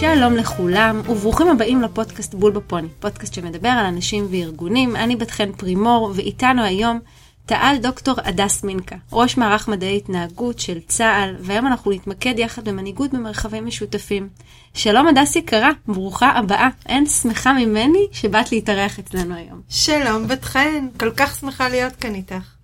שלום לכולם, וברוכים הבאים לפודקאסט בול בפוני, פודקאסט שמדבר על אנשים וארגונים. אני בת חן פרימור, ואיתנו היום תעל דוקטור הדס מינקה, ראש מערך מדעי התנהגות של צה"ל, והיום אנחנו נתמקד יחד במנהיגות במרחבים משותפים. שלום הדס יקרה, ברוכה הבאה. אין שמחה ממני שבאת להתארח אצלנו היום. שלום בת חן, כל כך שמחה להיות כאן איתך.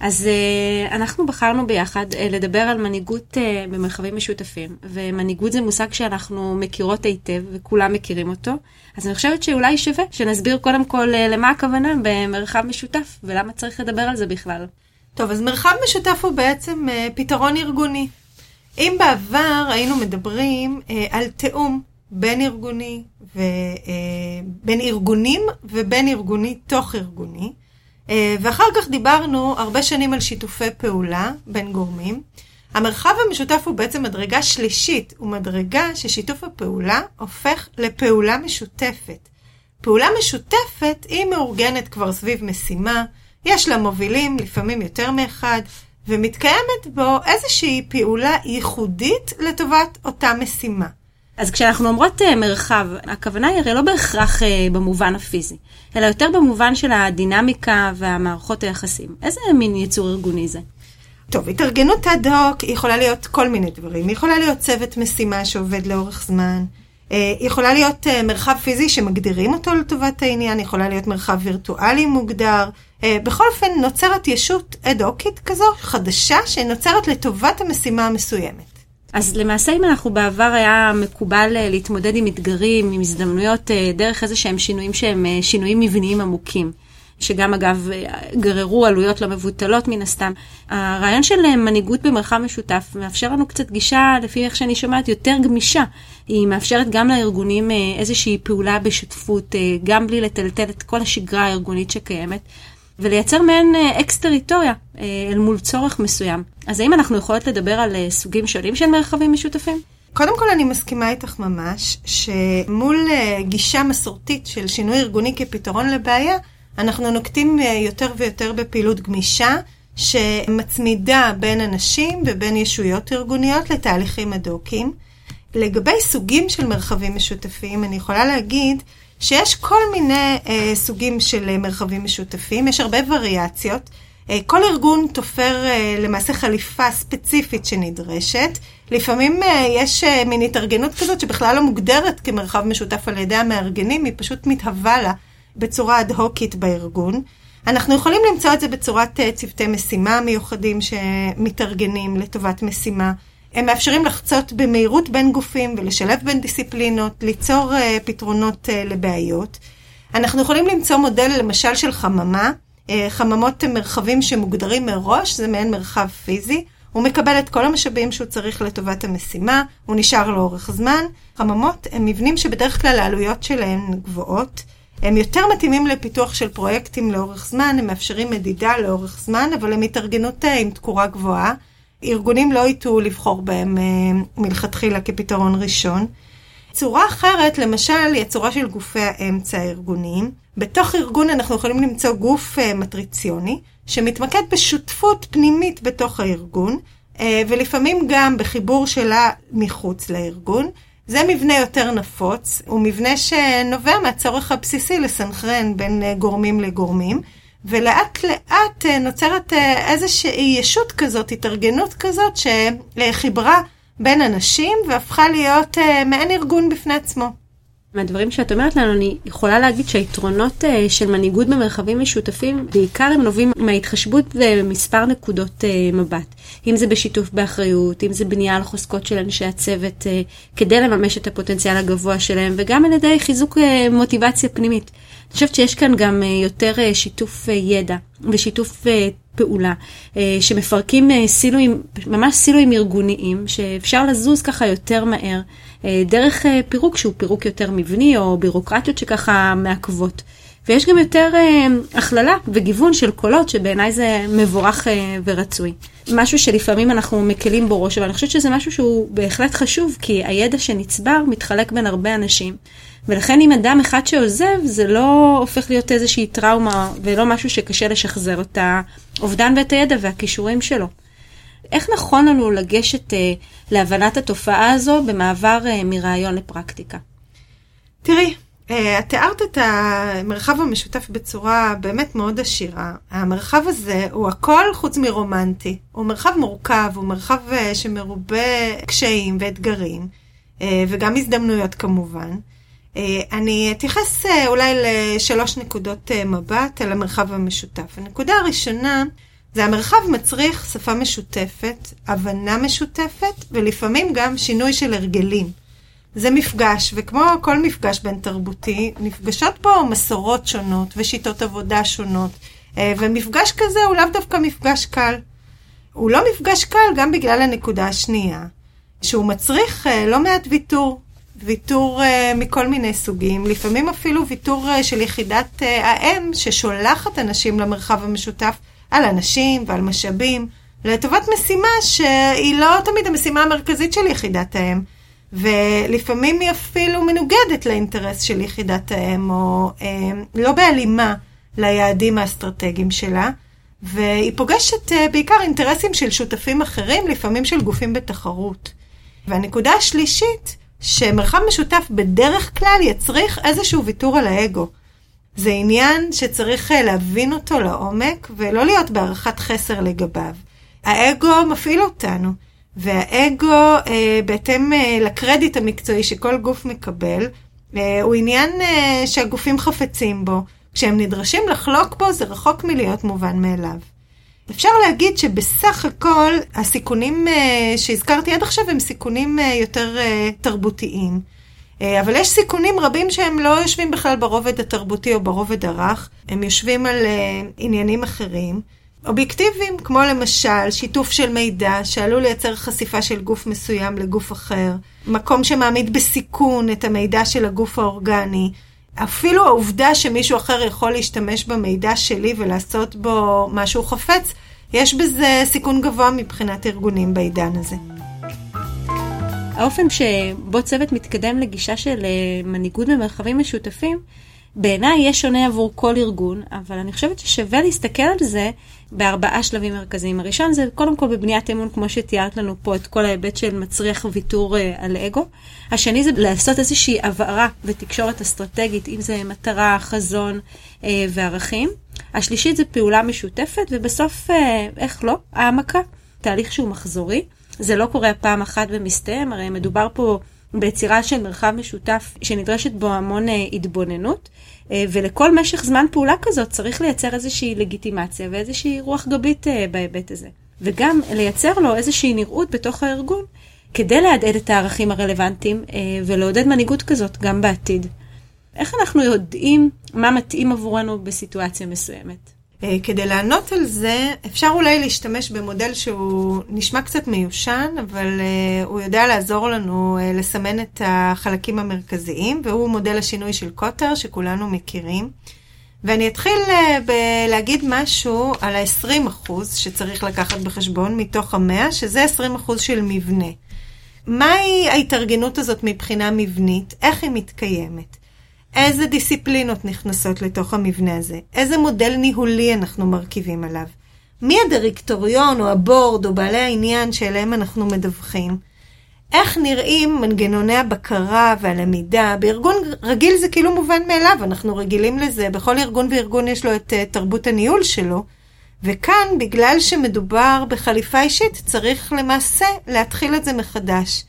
אז uh, אנחנו בחרנו ביחד uh, לדבר על מנהיגות uh, במרחבים משותפים, ומנהיגות זה מושג שאנחנו מכירות היטב וכולם מכירים אותו, אז אני חושבת שאולי שווה שנסביר קודם כל uh, למה הכוונה במרחב משותף, ולמה צריך לדבר על זה בכלל. טוב, אז מרחב משותף הוא בעצם uh, פתרון ארגוני. אם בעבר היינו מדברים uh, על תיאום בין ארגוני, ו, בין ארגונים ובין ארגוני תוך ארגוני, ואחר כך דיברנו הרבה שנים על שיתופי פעולה בין גורמים. המרחב המשותף הוא בעצם מדרגה שלישית, הוא מדרגה ששיתוף הפעולה הופך לפעולה משותפת. פעולה משותפת היא מאורגנת כבר סביב משימה, יש לה מובילים, לפעמים יותר מאחד, ומתקיימת בו איזושהי פעולה ייחודית לטובת אותה משימה. אז כשאנחנו אומרות uh, מרחב, הכוונה היא הרי לא בהכרח uh, במובן הפיזי, אלא יותר במובן של הדינמיקה והמערכות היחסים. איזה מין יצור ארגוני זה? טוב, התארגנות אד-הוק יכולה להיות כל מיני דברים. היא יכולה להיות צוות משימה שעובד לאורך זמן, היא uh, יכולה להיות מרחב פיזי שמגדירים אותו לטובת העניין, יכולה להיות מרחב וירטואלי מוגדר. בכל אופן, נוצרת ישות אד-הוקית כזו, חדשה, שנוצרת לטובת המשימה המסוימת. אז למעשה אם אנחנו בעבר היה מקובל אה, להתמודד עם אתגרים, עם הזדמנויות, אה, דרך איזה שהם שינויים שהם אה, שינויים מבניים עמוקים, שגם אגב גררו עלויות לא מבוטלות מן הסתם. הרעיון של מנהיגות במרחב משותף מאפשר לנו קצת גישה, לפי איך שאני שומעת, יותר גמישה. היא מאפשרת גם לארגונים איזושהי פעולה בשותפות, גם בלי לטלטל את כל השגרה הארגונית שקיימת. ולייצר מעין אה, אקס טריטוריה אה, אל מול צורך מסוים. אז האם אנחנו יכולות לדבר על אה, סוגים שונים של מרחבים משותפים? קודם כל אני מסכימה איתך ממש, שמול גישה מסורתית של שינוי ארגוני כפתרון לבעיה, אנחנו נוקטים יותר ויותר בפעילות גמישה, שמצמידה בין אנשים ובין ישויות ארגוניות לתהליכים אדוקים. לגבי סוגים של מרחבים משותפים, אני יכולה להגיד שיש כל מיני אה, סוגים של אה, מרחבים משותפים, יש הרבה וריאציות. אה, כל ארגון תופר אה, למעשה חליפה ספציפית שנדרשת. לפעמים אה, יש אה, מין התארגנות כזאת שבכלל לא מוגדרת כמרחב משותף על ידי המארגנים, היא פשוט מתהווה לה בצורה אד-הוקית בארגון. אנחנו יכולים למצוא את זה בצורת אה, צוותי משימה מיוחדים שמתארגנים לטובת משימה. הם מאפשרים לחצות במהירות בין גופים ולשלב בין דיסציפלינות, ליצור uh, פתרונות uh, לבעיות. אנחנו יכולים למצוא מודל למשל של חממה, uh, חממות מרחבים שמוגדרים מראש, זה מעין מרחב פיזי. הוא מקבל את כל המשאבים שהוא צריך לטובת המשימה, הוא נשאר לאורך זמן. חממות הם מבנים שבדרך כלל העלויות שלהם גבוהות. הם יותר מתאימים לפיתוח של פרויקטים לאורך זמן, הם מאפשרים מדידה לאורך זמן, אבל הם התארגנות עם תקורה גבוהה. ארגונים לא יטעו לבחור בהם אה, מלכתחילה כפתרון ראשון. צורה אחרת, למשל, היא הצורה של גופי האמצע הארגוניים. בתוך ארגון אנחנו יכולים למצוא גוף אה, מטריציוני, שמתמקד בשותפות פנימית בתוך הארגון, אה, ולפעמים גם בחיבור שלה מחוץ לארגון. זה מבנה יותר נפוץ, הוא מבנה שנובע מהצורך הבסיסי לסנכרן בין גורמים לגורמים. ולאט לאט אה, נוצרת אה, איזושהי ישות כזאת, התארגנות כזאת, שחיברה בין אנשים והפכה להיות אה, מעין ארגון בפני עצמו. מהדברים שאת אומרת לנו, אני יכולה להגיד שהיתרונות של מנהיגות במרחבים משותפים, בעיקר הם נובעים מההתחשבות במספר נקודות מבט. אם זה בשיתוף באחריות, אם זה בנייה על חוזקות של אנשי הצוות כדי לממש את הפוטנציאל הגבוה שלהם, וגם על ידי חיזוק מוטיבציה פנימית. אני חושבת שיש כאן גם אה, יותר אה, שיתוף אה, ידע ושיתוף פעולה, שמפרקים סילואים, ממש סילואים ארגוניים, שאפשר לזוז ככה יותר מהר, דרך פירוק שהוא פירוק יותר מבני, או בירוקרטיות שככה מעכבות. ויש גם יותר הכללה וגיוון של קולות, שבעיניי זה מבורך ורצוי. משהו שלפעמים אנחנו מקלים בו ראש, אבל אני חושבת שזה משהו שהוא בהחלט חשוב, כי הידע שנצבר מתחלק בין הרבה אנשים. ולכן אם אדם אחד שעוזב, זה לא הופך להיות איזושהי טראומה ולא משהו שקשה לשחזר את האובדן ואת הידע והכישורים שלו. איך נכון לנו לגשת אה, להבנת התופעה הזו במעבר אה, מרעיון לפרקטיקה? תראי, אה, את תיארת את המרחב המשותף בצורה באמת מאוד עשירה. המרחב הזה הוא הכל חוץ מרומנטי. הוא מרחב מורכב, הוא מרחב אה, שמרובה קשיים ואתגרים, אה, וגם הזדמנויות כמובן. אני אתייחס אולי לשלוש נקודות מבט על המרחב המשותף. הנקודה הראשונה זה המרחב מצריך שפה משותפת, הבנה משותפת, ולפעמים גם שינוי של הרגלים. זה מפגש, וכמו כל מפגש בין תרבותי, נפגשות פה מסורות שונות ושיטות עבודה שונות, אה, ומפגש כזה הוא לאו דווקא מפגש קל. הוא לא מפגש קל גם בגלל הנקודה השנייה, שהוא מצריך אה, לא מעט ויתור. ויתור uh, מכל מיני סוגים, לפעמים אפילו ויתור uh, של יחידת האם ששולחת אנשים למרחב המשותף על אנשים ועל משאבים, לטובת משימה שהיא לא תמיד המשימה המרכזית של יחידת האם. ולפעמים היא אפילו מנוגדת לאינטרס של יחידת האם, או אה, לא בהלימה ליעדים האסטרטגיים שלה, והיא פוגשת אה, בעיקר אינטרסים של שותפים אחרים, לפעמים של גופים בתחרות. והנקודה השלישית, שמרחב משותף בדרך כלל יצריך איזשהו ויתור על האגו. זה עניין שצריך אה, להבין אותו לעומק, ולא להיות בהערכת חסר לגביו. האגו מפעיל אותנו. והאגו, אה, בהתאם אה, לקרדיט המקצועי שכל גוף מקבל, אה, הוא עניין אה, שהגופים חפצים בו. כשהם נדרשים לחלוק בו, זה רחוק מלהיות מובן מאליו. אפשר להגיד שבסך הכל הסיכונים אה, שהזכרתי עד עכשיו הם סיכונים אה, יותר אה, תרבותיים. אה, אבל יש סיכונים רבים שהם לא יושבים בכלל ברובד התרבותי או ברובד הרך, הם יושבים על אה, עניינים אחרים. אובייקטיביים, כמו למשל שיתוף של מידע שעלול לייצר חשיפה של גוף מסוים לגוף אחר, מקום שמעמיד בסיכון את המידע של הגוף האורגני, אפילו העובדה שמישהו אחר יכול להשתמש במידע שלי ולעשות בו משהו חפץ, יש בזה סיכון גבוה מבחינת ארגונים בעידן הזה. האופן שבו צוות מתקדם לגישה של אה, מנהיגות במרחבים משותפים בעיניי יהיה שונה עבור כל ארגון, אבל אני חושבת ששווה להסתכל על זה בארבעה שלבים מרכזיים. הראשון זה קודם כל בבניית אמון, כמו שתיארת לנו פה, את כל ההיבט של מצריך ויתור uh, על אגו. השני זה לעשות איזושהי הבהרה ותקשורת אסטרטגית, אם זה מטרה, חזון uh, וערכים. השלישית זה פעולה משותפת, ובסוף, uh, איך לא, העמקה, תהליך שהוא מחזורי. זה לא קורה פעם אחת ומסתיים, הרי מדובר פה ביצירה של מרחב משותף שנדרשת בו המון אה, התבוננות, אה, ולכל משך זמן פעולה כזאת צריך לייצר איזושהי לגיטימציה ואיזושהי רוח גבית אה, בהיבט הזה. וגם לייצר לו איזושהי נראות בתוך הארגון, כדי להדהד את הערכים הרלוונטיים ולעודד מנהיגות כזאת גם בעתיד. איך אנחנו יודעים מה מתאים עבורנו בסיטואציה מסוימת? אה, כדי לענות על זה, אפשר אולי להשתמש במודל שהוא נשמע קצת מיושן, אבל uh, הוא יודע לעזור לנו uh, לסמן את החלקים המרכזיים, והוא מודל השינוי של קוטר, שכולנו מכירים. ואני אתחיל בלהגיד משהו על ה-20% שצריך לקחת בחשבון מתוך ה-100, שזה 20% של מבנה. מהי ההתארגנות הזאת מבחינה מבנית? איך היא מתקיימת? איזה דיסציפלינות נכנסות לתוך המבנה הזה? איזה מודל ניהולי אנחנו מרכיבים עליו? מי הדירקטוריון או הבורד או בעלי העניין שאליהם אנחנו מדווחים? איך נראים מנגנוני הבקרה והלמידה? בארגון רגיל זה כאילו מובן מאליו, אנחנו רגילים לזה, בכל ארגון וארגון יש לו את uh, תרבות הניהול שלו. וכאן, בגלל שמדובר בחליפה אישית, צריך למעשה להתחיל את זה מחדש.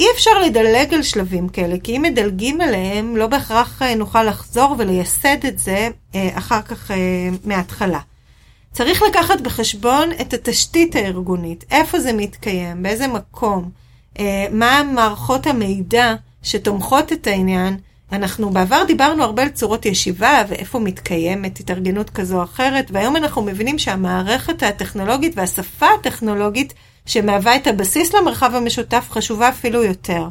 אי אפשר לדלג על שלבים כאלה, כי אם מדלגים עליהם, לא בהכרח אה, נוכל לחזור ולייסד את זה אה, אחר כך אה, מההתחלה. צריך לקחת בחשבון את התשתית הארגונית, איפה זה מתקיים, באיזה מקום, מה מערכות המידע שתומכות את העניין. אנחנו בעבר דיברנו הרבה על צורות ישיבה ואיפה מתקיימת התארגנות כזו או אחרת, והיום אנחנו מבינים שהמערכת הטכנולוגית והשפה הטכנולוגית שמהווה את הבסיס למרחב המשותף, חשובה אפילו יותר.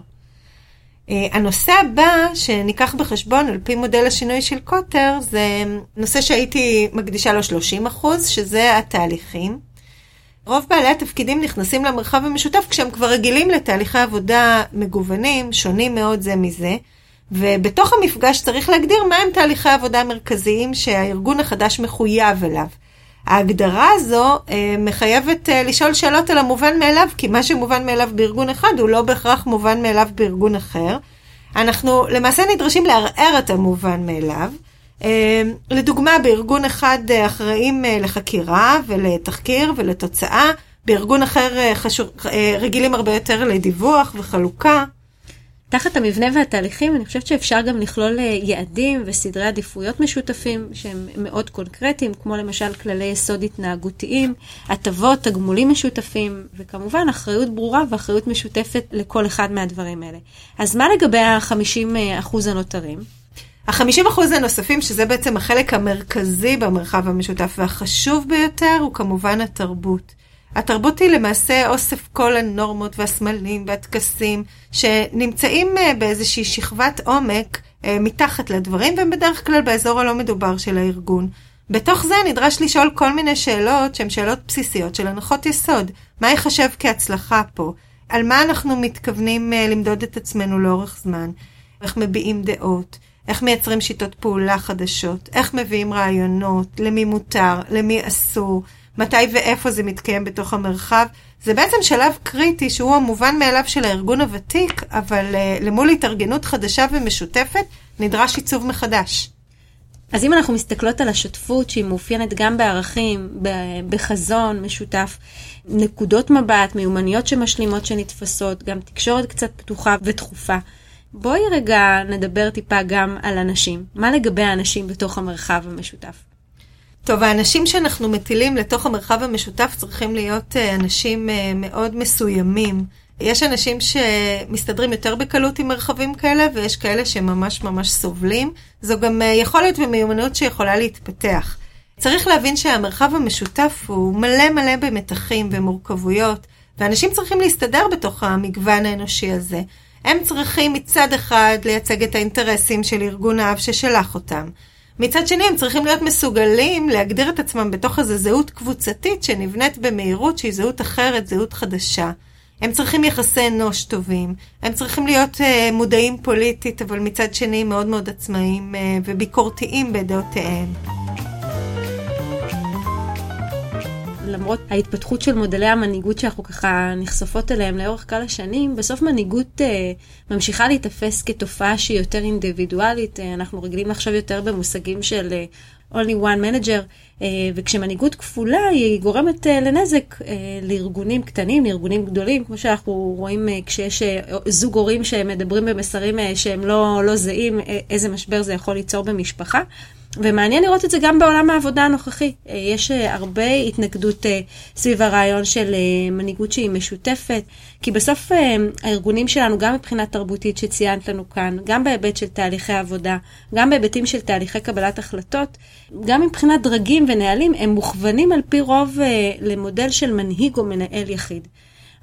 אה, הנושא הבא שניקח בחשבון על פי מודל השינוי של קוטר זה נושא שהייתי מקדישה לו 30 אחוז, שזה התהליכים. רוב בעלי התפקידים נכנסים למרחב המשותף כשהם כבר רגילים לתהליכי עבודה מגוונים, שונים מאוד זה מזה, ובתוך המפגש צריך להגדיר מהם תהליכי העבודה המרכזיים שהארגון החדש מחויב אליו. ההגדרה הזו אה, מחייבת אה, לשאול שאלות על המובן מאליו, כי מה שמובן מאליו בארגון אחד הוא לא בהכרח מובן מאליו בארגון אחר. אנחנו למעשה נדרשים לערער את המובן מאליו. אה, לדוגמה, בארגון אחד אה, אחראים אה, לחקירה ולתחקיר ולתוצאה, בארגון אחר אה, חשוב, אה, רגילים הרבה יותר לדיווח וחלוקה. תחת המבנה והתהליכים, אני חושבת שאפשר גם לכלול אה, יעדים וסדרי עדיפויות משותפים שהם מאוד קונקרטיים, כמו למשל כללי יסוד התנהגותיים, הטבות, תגמולים משותפים, וכמובן אחריות ברורה ואחריות משותפת לכל אחד מהדברים האלה. אז מה לגבי ה-50% הנותרים? ה-50% הנוספים, שזה בעצם החלק המרכזי במרחב המשותף והחשוב ביותר, הוא כמובן התרבות. התרבות היא למעשה אוסף כל הנורמות והסמלים והטקסים שנמצאים אה, באיזושהי שכבת עומק אה, מתחת לדברים, והם בדרך כלל באזור הלא מדובר של הארגון. בתוך זה נדרש לשאול כל מיני שאלות שהן שאלות בסיסיות של הנחות יסוד. מה ייחשב כהצלחה פה? על מה אנחנו מתכוונים אה, למדוד את עצמנו לאורך זמן? איך מביעים דעות? איך מייצרים שיטות פעולה חדשות? איך מביאים רעיונות? למי מותר? למי אסור? מתי ואיפה זה מתקיים בתוך המרחב. זה בעצם שלב קריטי שהוא המובן מאליו של הארגון הוותיק, אבל uh, למול התארגנות חדשה ומשותפת, נדרש עיצוב מחדש. אז אם אנחנו מסתכלות על השותפות שהיא מאופיינת גם בערכים, בחזון משותף, נקודות מבט, מיומנויות שמשלימות שנתפסות, גם תקשורת קצת פתוחה ודחופה. בואי רגע נדבר טיפה גם על אנשים. מה לגבי האנשים בתוך המרחב המשותף? טוב, האנשים שאנחנו מטילים לתוך המרחב המשותף צריכים להיות אה, אנשים אה, מאוד מסוימים. יש אנשים שמסתדרים יותר בקלות עם מרחבים כאלה, ויש כאלה שממש ממש סובלים. זו גם אה, יכולת ומיומנות שיכולה להתפתח. צריך להבין שהמרחב המשותף הוא מלא מלא במתחים ומורכבויות, ואנשים צריכים להסתדר בתוך המגוון האנושי הזה. הם צריכים מצד אחד לייצג את האינטרסים של ארגון האב ששלח אותם. מצד שני, הם צריכים להיות מסוגלים להגדיר את עצמם בתוך איזו זהות קבוצתית שנבנית במהירות שהיא זהות אחרת, זהות חדשה. הם צריכים יחסי אנוש טובים, הם צריכים להיות uh, מודעים פוליטית, אבל מצד שני מאוד מאוד עצמאיים uh, וביקורתיים בדעותיהם. למרות ההתפתחות של מודלי המנהיגות שאנחנו ככה נחשפות אליהם לאורך כלל השנים, בסוף מנהיגות אה, ממשיכה להיתפס כתופעה שהיא יותר אינדיבידואלית. אה, אנחנו רגילים לחשוב יותר במושגים של אה, only one manager, אה, וכשמנהיגות כפולה היא גורמת אה, לנזק אה, לארגונים קטנים, לארגונים גדולים, כמו שאנחנו רואים אה, כשיש אה, זוג הורים שמדברים במסרים אה, שהם לא, לא זהים, אה, איזה משבר זה יכול ליצור במשפחה. ומעניין לראות את זה גם בעולם העבודה הנוכחי. אה, יש אה, הרבה התנגדות אה, סביב הרעיון של מנהיגות שהיא משותפת, כי בסוף הארגונים שלנו, גם מבחינה תרבותית שציינת לנו כאן, גם בהיבט של תהליכי עבודה, גם בהיבטים של תהליכי קבלת החלטות, גם מבחינת דרגים ונהלים, הם מוכוונים על פי רוב למודל של מנהיג או מנהל יחיד.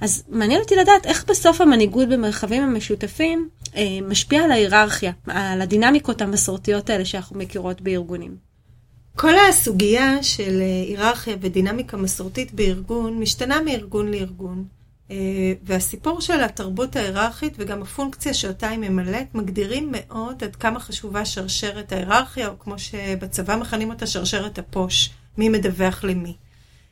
אז מעניין אותי לדעת איך בסוף המנהיגות במרחבים המשותפים אה, משפיעה על ההיררכיה, על הדינמיקות המסורתיות האלה שאנחנו מכירות בארגונים. כל הסוגיה של אה, היררכיה ודינמיקה מסורתית בארגון משתנה מארגון לארגון. אה, והסיפור של התרבות ההיררכית וגם הפונקציה שאותה היא ממלאת מגדירים מאוד עד כמה חשובה שרשרת ההיררכיה, או כמו שבצבא מכנים אותה שרשרת הפוש, מי מדווח למי.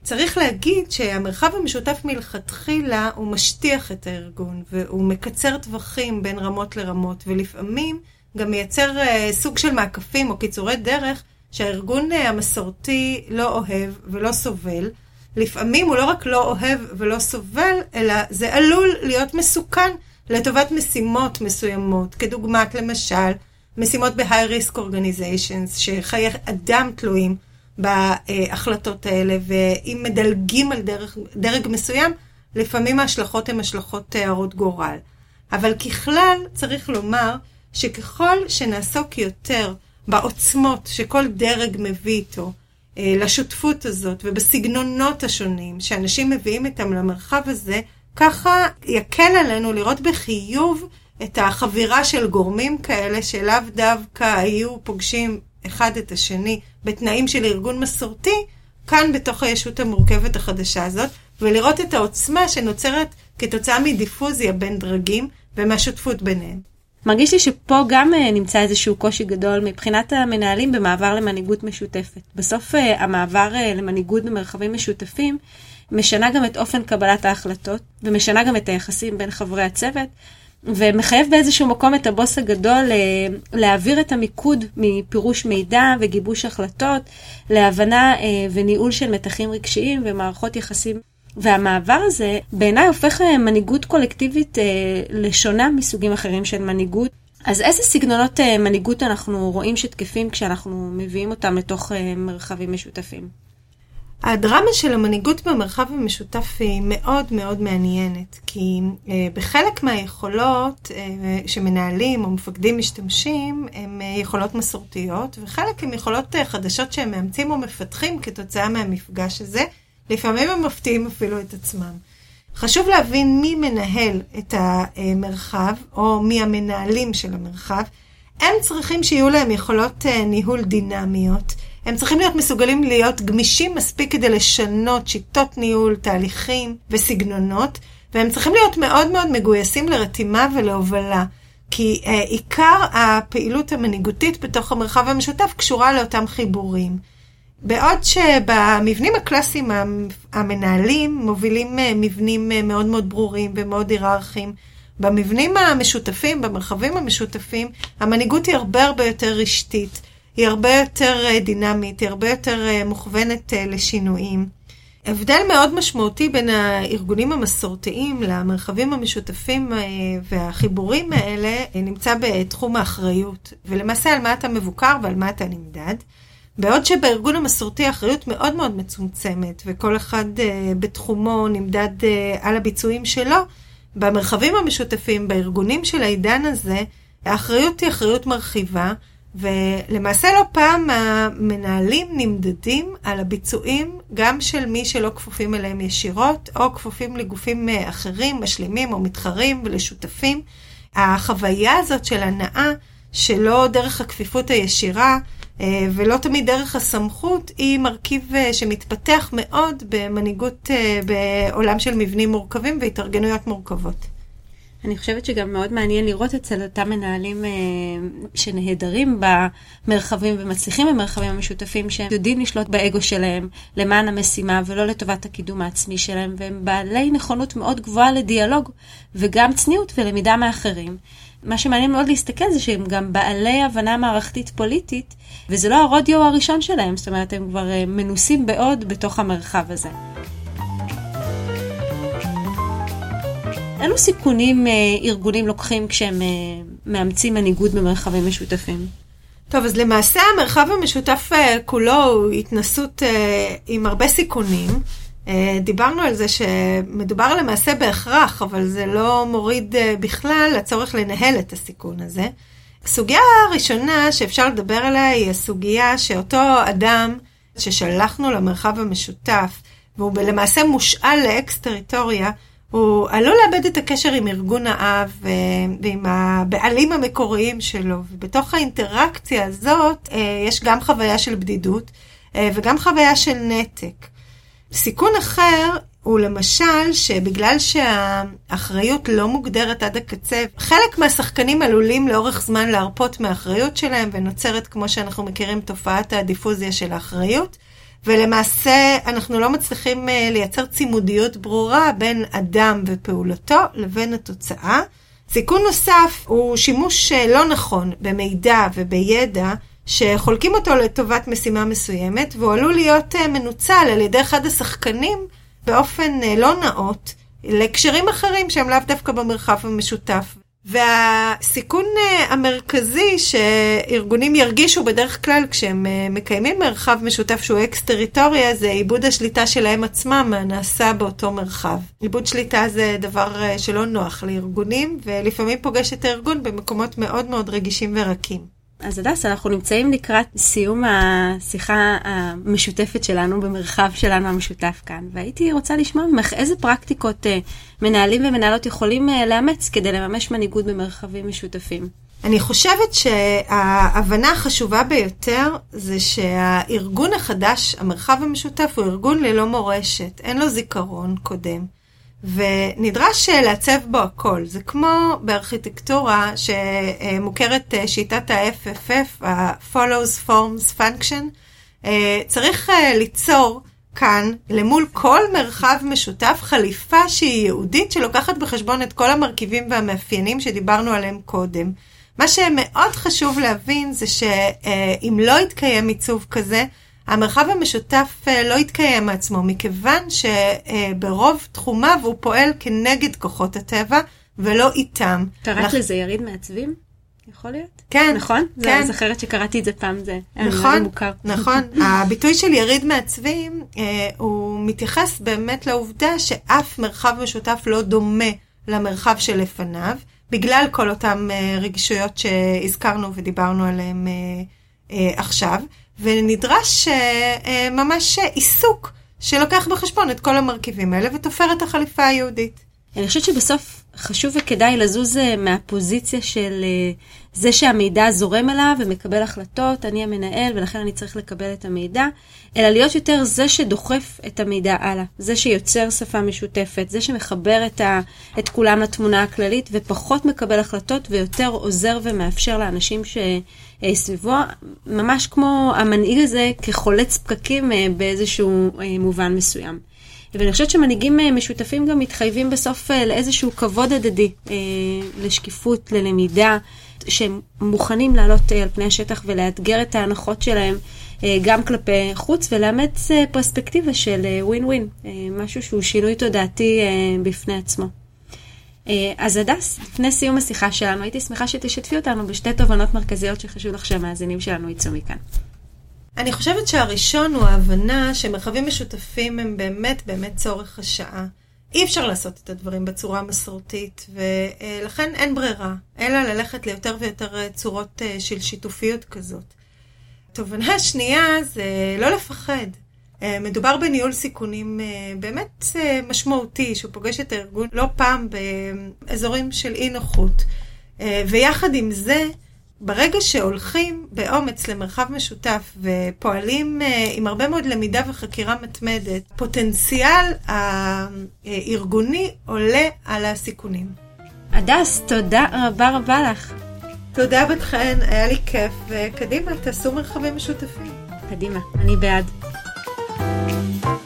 צריך להגיד שהמרחב המשותף מלכתחילה הוא משטיח את הארגון והוא מקצר טווחים בין רמות לרמות ולפעמים גם מייצר uh, סוג של מעקפים או קיצורי דרך שהארגון uh, המסורתי לא אוהב ולא סובל. לפעמים הוא לא רק לא אוהב ולא סובל, אלא זה עלול להיות מסוכן לטובת משימות מסוימות, כדוגמת למשל משימות ב-high risk organizations, שחיי אדם תלויים. בהחלטות האלה, ואם מדלגים על דרג, דרג מסוים, לפעמים ההשלכות הן השלכות הרות גורל. אבל ככלל, צריך לומר שככל שנעסוק יותר בעוצמות שכל דרג מביא איתו, אה, לשותפות הזאת ובסגנונות השונים שאנשים מביאים איתם למרחב הזה, ככה יקל עלינו לראות בחיוב את החבירה של גורמים כאלה שלאו דווקא היו פוגשים אחד את השני בתנאים של ארגון מסורתי, כאן בתוך הישות המורכבת החדשה הזאת, ולראות את העוצמה שנוצרת כתוצאה מדיפוזיה בין דרגים ומהשותפות ביניהם. מרגיש לי שפה גם אה, נמצא איזשהו קושי גדול מבחינת המנהלים במעבר למנהיגות משותפת. בסוף אה, המעבר אה, למנהיגות במרחבים משותפים משנה גם את אופן קבלת ההחלטות, ומשנה גם את היחסים בין חברי הצוות, ומחייב באיזשהו מקום את הבוס הגדול להעביר את המיקוד מפירוש מידע וגיבוש החלטות להבנה וניהול של מתחים רגשיים ומערכות יחסים והמעבר הזה בעיניי הופך אה, מנהיגות קולקטיבית אה, לשונה מסוגים אחרים של מנהיגות. אז איזה סגנונות אה, מנהיגות אנחנו רואים שתקפים כשאנחנו מביאים אותם לתוך מרחבים משותפים? הדרמה של המנהיגות במרחב המשותף היא מאוד מאוד מעניינת, כי בחלק מהיכולות שמנהלים או מפקדים משתמשים, הן יכולות מסורתיות, וחלק הן יכולות חדשות שהם מאמצים או מפתחים כתוצאה מהמפגש הזה. לפעמים הם מפתיעים אפילו את עצמם. חשוב להבין מי מנהל את המרחב, או מי המנהלים של המרחב. הם צריכים שיהיו להם יכולות אה, ניהול דינמיות. הם צריכים להיות מסוגלים להיות גמישים מספיק כדי לשנות שיטות ניהול, תהליכים וסגנונות, והם צריכים להיות מאוד מאוד מגויסים לרתימה ולהובלה. כי uh, עיקר הפעילות המנהיגותית בתוך המרחב המשותף קשורה לאותם חיבורים. בעוד שבמבנים הקלאסיים המנהלים מובילים אה, מבנים אה, מאוד מאוד ברורים ומאוד היררכיים. במבנים המשותפים, במרחבים המשותפים, המנהיגות היא הרבה הרבה יותר רשתית, היא הרבה יותר אה, דינמית, היא הרבה יותר מוכוונת לשינויים. הבדל מאוד משמעותי בין הארגונים המסורתיים למרחבים המשותפים והחיבורים האלה נמצא בתחום האחריות, ולמעשה על מה אתה מבוקר ועל מה אתה נמדד. בעוד שבארגון המסורתי האחריות מאוד מאוד מצומצמת, וכל אחד בתחומו נמדד על הביצועים שלו, במרחבים המשותפים, בארגונים של העידן הזה, האחריות היא אחריות מרחיבה, ולמעשה לא פעם המנהלים נמדדים על הביצועים גם של מי שלא כפופים אליהם ישירות, או כפופים לגופים אה, אחרים, משלימים או מתחרים ולשותפים. החוויה הזאת של הנאה, שלא דרך הכפיפות הישירה, אה, ולא תמיד דרך הסמכות, היא מרכיב אה, שמתפתח מאוד במנהיגות בעולם של מבנים מורכבים והתארגנויות מורכבות. אני חושבת שגם מאוד מעניין לראות אצל אותם מנהלים שנהדרים במרחבים ומצליחים במרחבים המשותפים, שהם יודעים לשלוט באגו שלהם למען המשימה ולא לטובת הקידום העצמי שלהם, והם בעלי נכונות מאוד גבוהה לדיאלוג וגם צניעות ולמידה מאחרים. מה שמעניין מאוד להסתכל זה שהם גם בעלי הבנה מערכתית פוליטית, וזה לא הרודיו הראשון שלהם, זאת אומרת, הם כבר אה, מנוסים מאוד בתוך המרחב הזה. אילו סיכונים אה, ארגונים לוקחים כשהם אה, מאמצים מנהיגות במרחבים משותפים? טוב, אז למעשה המרחב המשותף כולו הוא התנסות עם הרבה סיכונים. אה, דיברנו על זה שמדובר למעשה בהכרח, אבל זה לא מוריד אה, בכלל הצורך לנהל את הסיכון הזה. הסוגיה הראשונה שאפשר לדבר עליה היא הסוגיה שאותו אדם ששלחנו למרחב המשותף, והוא למעשה מושאל לאקס-טריטוריה, הוא עלול לאבד את הקשר עם ארגון האב אה, ועם הבעלים המקוריים שלו, ובתוך האינטראקציה הזאת יש גם חוויה של בדידות וגם חוויה של נתק. סיכון אחר הוא למשל שבגלל שהאחריות לא מוגדרת עד הקצה, חלק מהשחקנים עלולים לאורך זמן להרפות מהאחריות שלהם ונוצרת, כמו שאנחנו מכירים, תופעת הדיפוזיה של האחריות. ולמעשה אנחנו לא מצליחים אה, לייצר צימודיות ברורה בין אדם ופעולתו לבין התוצאה. סיכון נוסף הוא שימוש אה, לא נכון במידע ובידע שחולקים אותו לטובת משימה מסוימת, והוא עלול להיות אה, מנוצל על ידי אחד השחקנים באופן לא נאות, להקשרים אחרים שהם לאו דווקא במרחב המשותף. והסיכון אה, המרכזי שארגונים ירגישו בדרך כלל כשהם מקיימים מרחב משותף שהוא אקס-טריטוריה זה איבוד השליטה שלהם עצמם מהנעשה באותו מרחב. איבוד שליטה זה דבר שלא נוח לארגונים ולפעמים פוגש את הארגון במקומות מאוד מאוד רגישים ורכים. אז הדס, אנחנו נמצאים לקראת סיום השיחה המשותפת שלנו במרחב שלנו המשותף כאן, והייתי רוצה לשמוע ממך איזה פרקטיקות אה, מנהלים ומנהלות יכולים אה, לאמץ כדי לממש מנהיגות במרחבים משותפים. אני חושבת שההבנה החשובה ביותר זה שהארגון החדש, המרחב המשותף, הוא ארגון ללא מורשת, אין לו זיכרון קודם. ונדרש לעצב בו הכל. זה כמו בארכיטקטורה שמוכרת שיטת ה-FFF, ה-Follows Forms Function. צריך ליצור כאן, למול כל מרחב משותף, חליפה שהיא ייעודית, שלוקחת בחשבון את כל המרכיבים והמאפיינים שדיברנו עליהם קודם. מה שמאוד חשוב להבין זה שאם לא יתקיים עיצוב כזה, המרחב המשותף לא יתקיים מעצמו, מכיוון שברוב תחומיו הוא פועל כנגד כוחות הטבע ולא איתם. קראת לח... לזה יריד מעצבים? יכול להיות? כן. נכון? כן. זה זוכרת שקראתי את זה פעם, זה נכון, מוכר. נכון. הביטוי של יריד מעצבים, אה, הוא מתייחס באמת לעובדה שאף מרחב משותף לא דומה למרחב שלפניו, בגלל כל אותן אה, רגישויות שהזכרנו ודיברנו עליהן אה, אה, עכשיו, ונדרש אה, אה, ממש עיסוק שלוקח בחשבון את כל המרכיבים האלה ותופר את החליפה היהודית. אני חושבת שבסוף חשוב וכדאי לזוז אה, מהפוזיציה של אה, זה שהמידע זורם אליו ומקבל החלטות, אני המנהל ולכן אני צריך לקבל את המידע, אלא להיות יותר זה שדוחף את המידע הלאה, זה שיוצר שפה משותפת, זה שמחבר את, ה, את כולם לתמונה הכללית ופחות מקבל החלטות ויותר עוזר ומאפשר לאנשים שסביבו, ממש כמו המנהיג הזה כחולץ פקקים אה, באיזשהו מובן מסוים. ואני חושבת שמנהיגים אה, משותפים גם מתחייבים בסוף אה, לאיזשהו כבוד הדדי, אה, לשקיפות, ללמידה, שהם מוכנים לעלות על פני השטח ולאתגר את ההנחות שלהם גם כלפי חוץ ולאמץ פרספקטיבה של ווין ווין, משהו שהוא שינוי תודעתי בפני עצמו. אז הדס, לפני סיום השיחה שלנו, הייתי שמחה שתשתפי אותנו בשתי תובנות מרכזיות שחשוב לך שהמאזינים שלנו יצאו מכאן. אני חושבת שהראשון הוא ההבנה שמרחבים משותפים הם באמת באמת צורך השעה. אי אפשר לעשות את הדברים בצורה מסורתית, ולכן אין ברירה, אלא ללכת ליותר ויותר צורות אה, של שיתופיות כזאת. תובנה שנייה זה לא לפחד. אה, מדובר בניהול סיכונים אה, באמת משמעותי, שהוא פוגש את הארגון לא פעם באזורים של אי נוחות. ויחד עם זה, ברגע שהולכים באומץ למרחב משותף ופועלים אה, עם הרבה מאוד למידה וחקירה מתמדת, פוטנציאל הארגוני עולה על הסיכונים. הדס, תודה רבה רבה לך. תודה בת חן, היה לי כיף, וקדימה, תעשו מרחבים משותפים. קדימה, אני בעד. thank you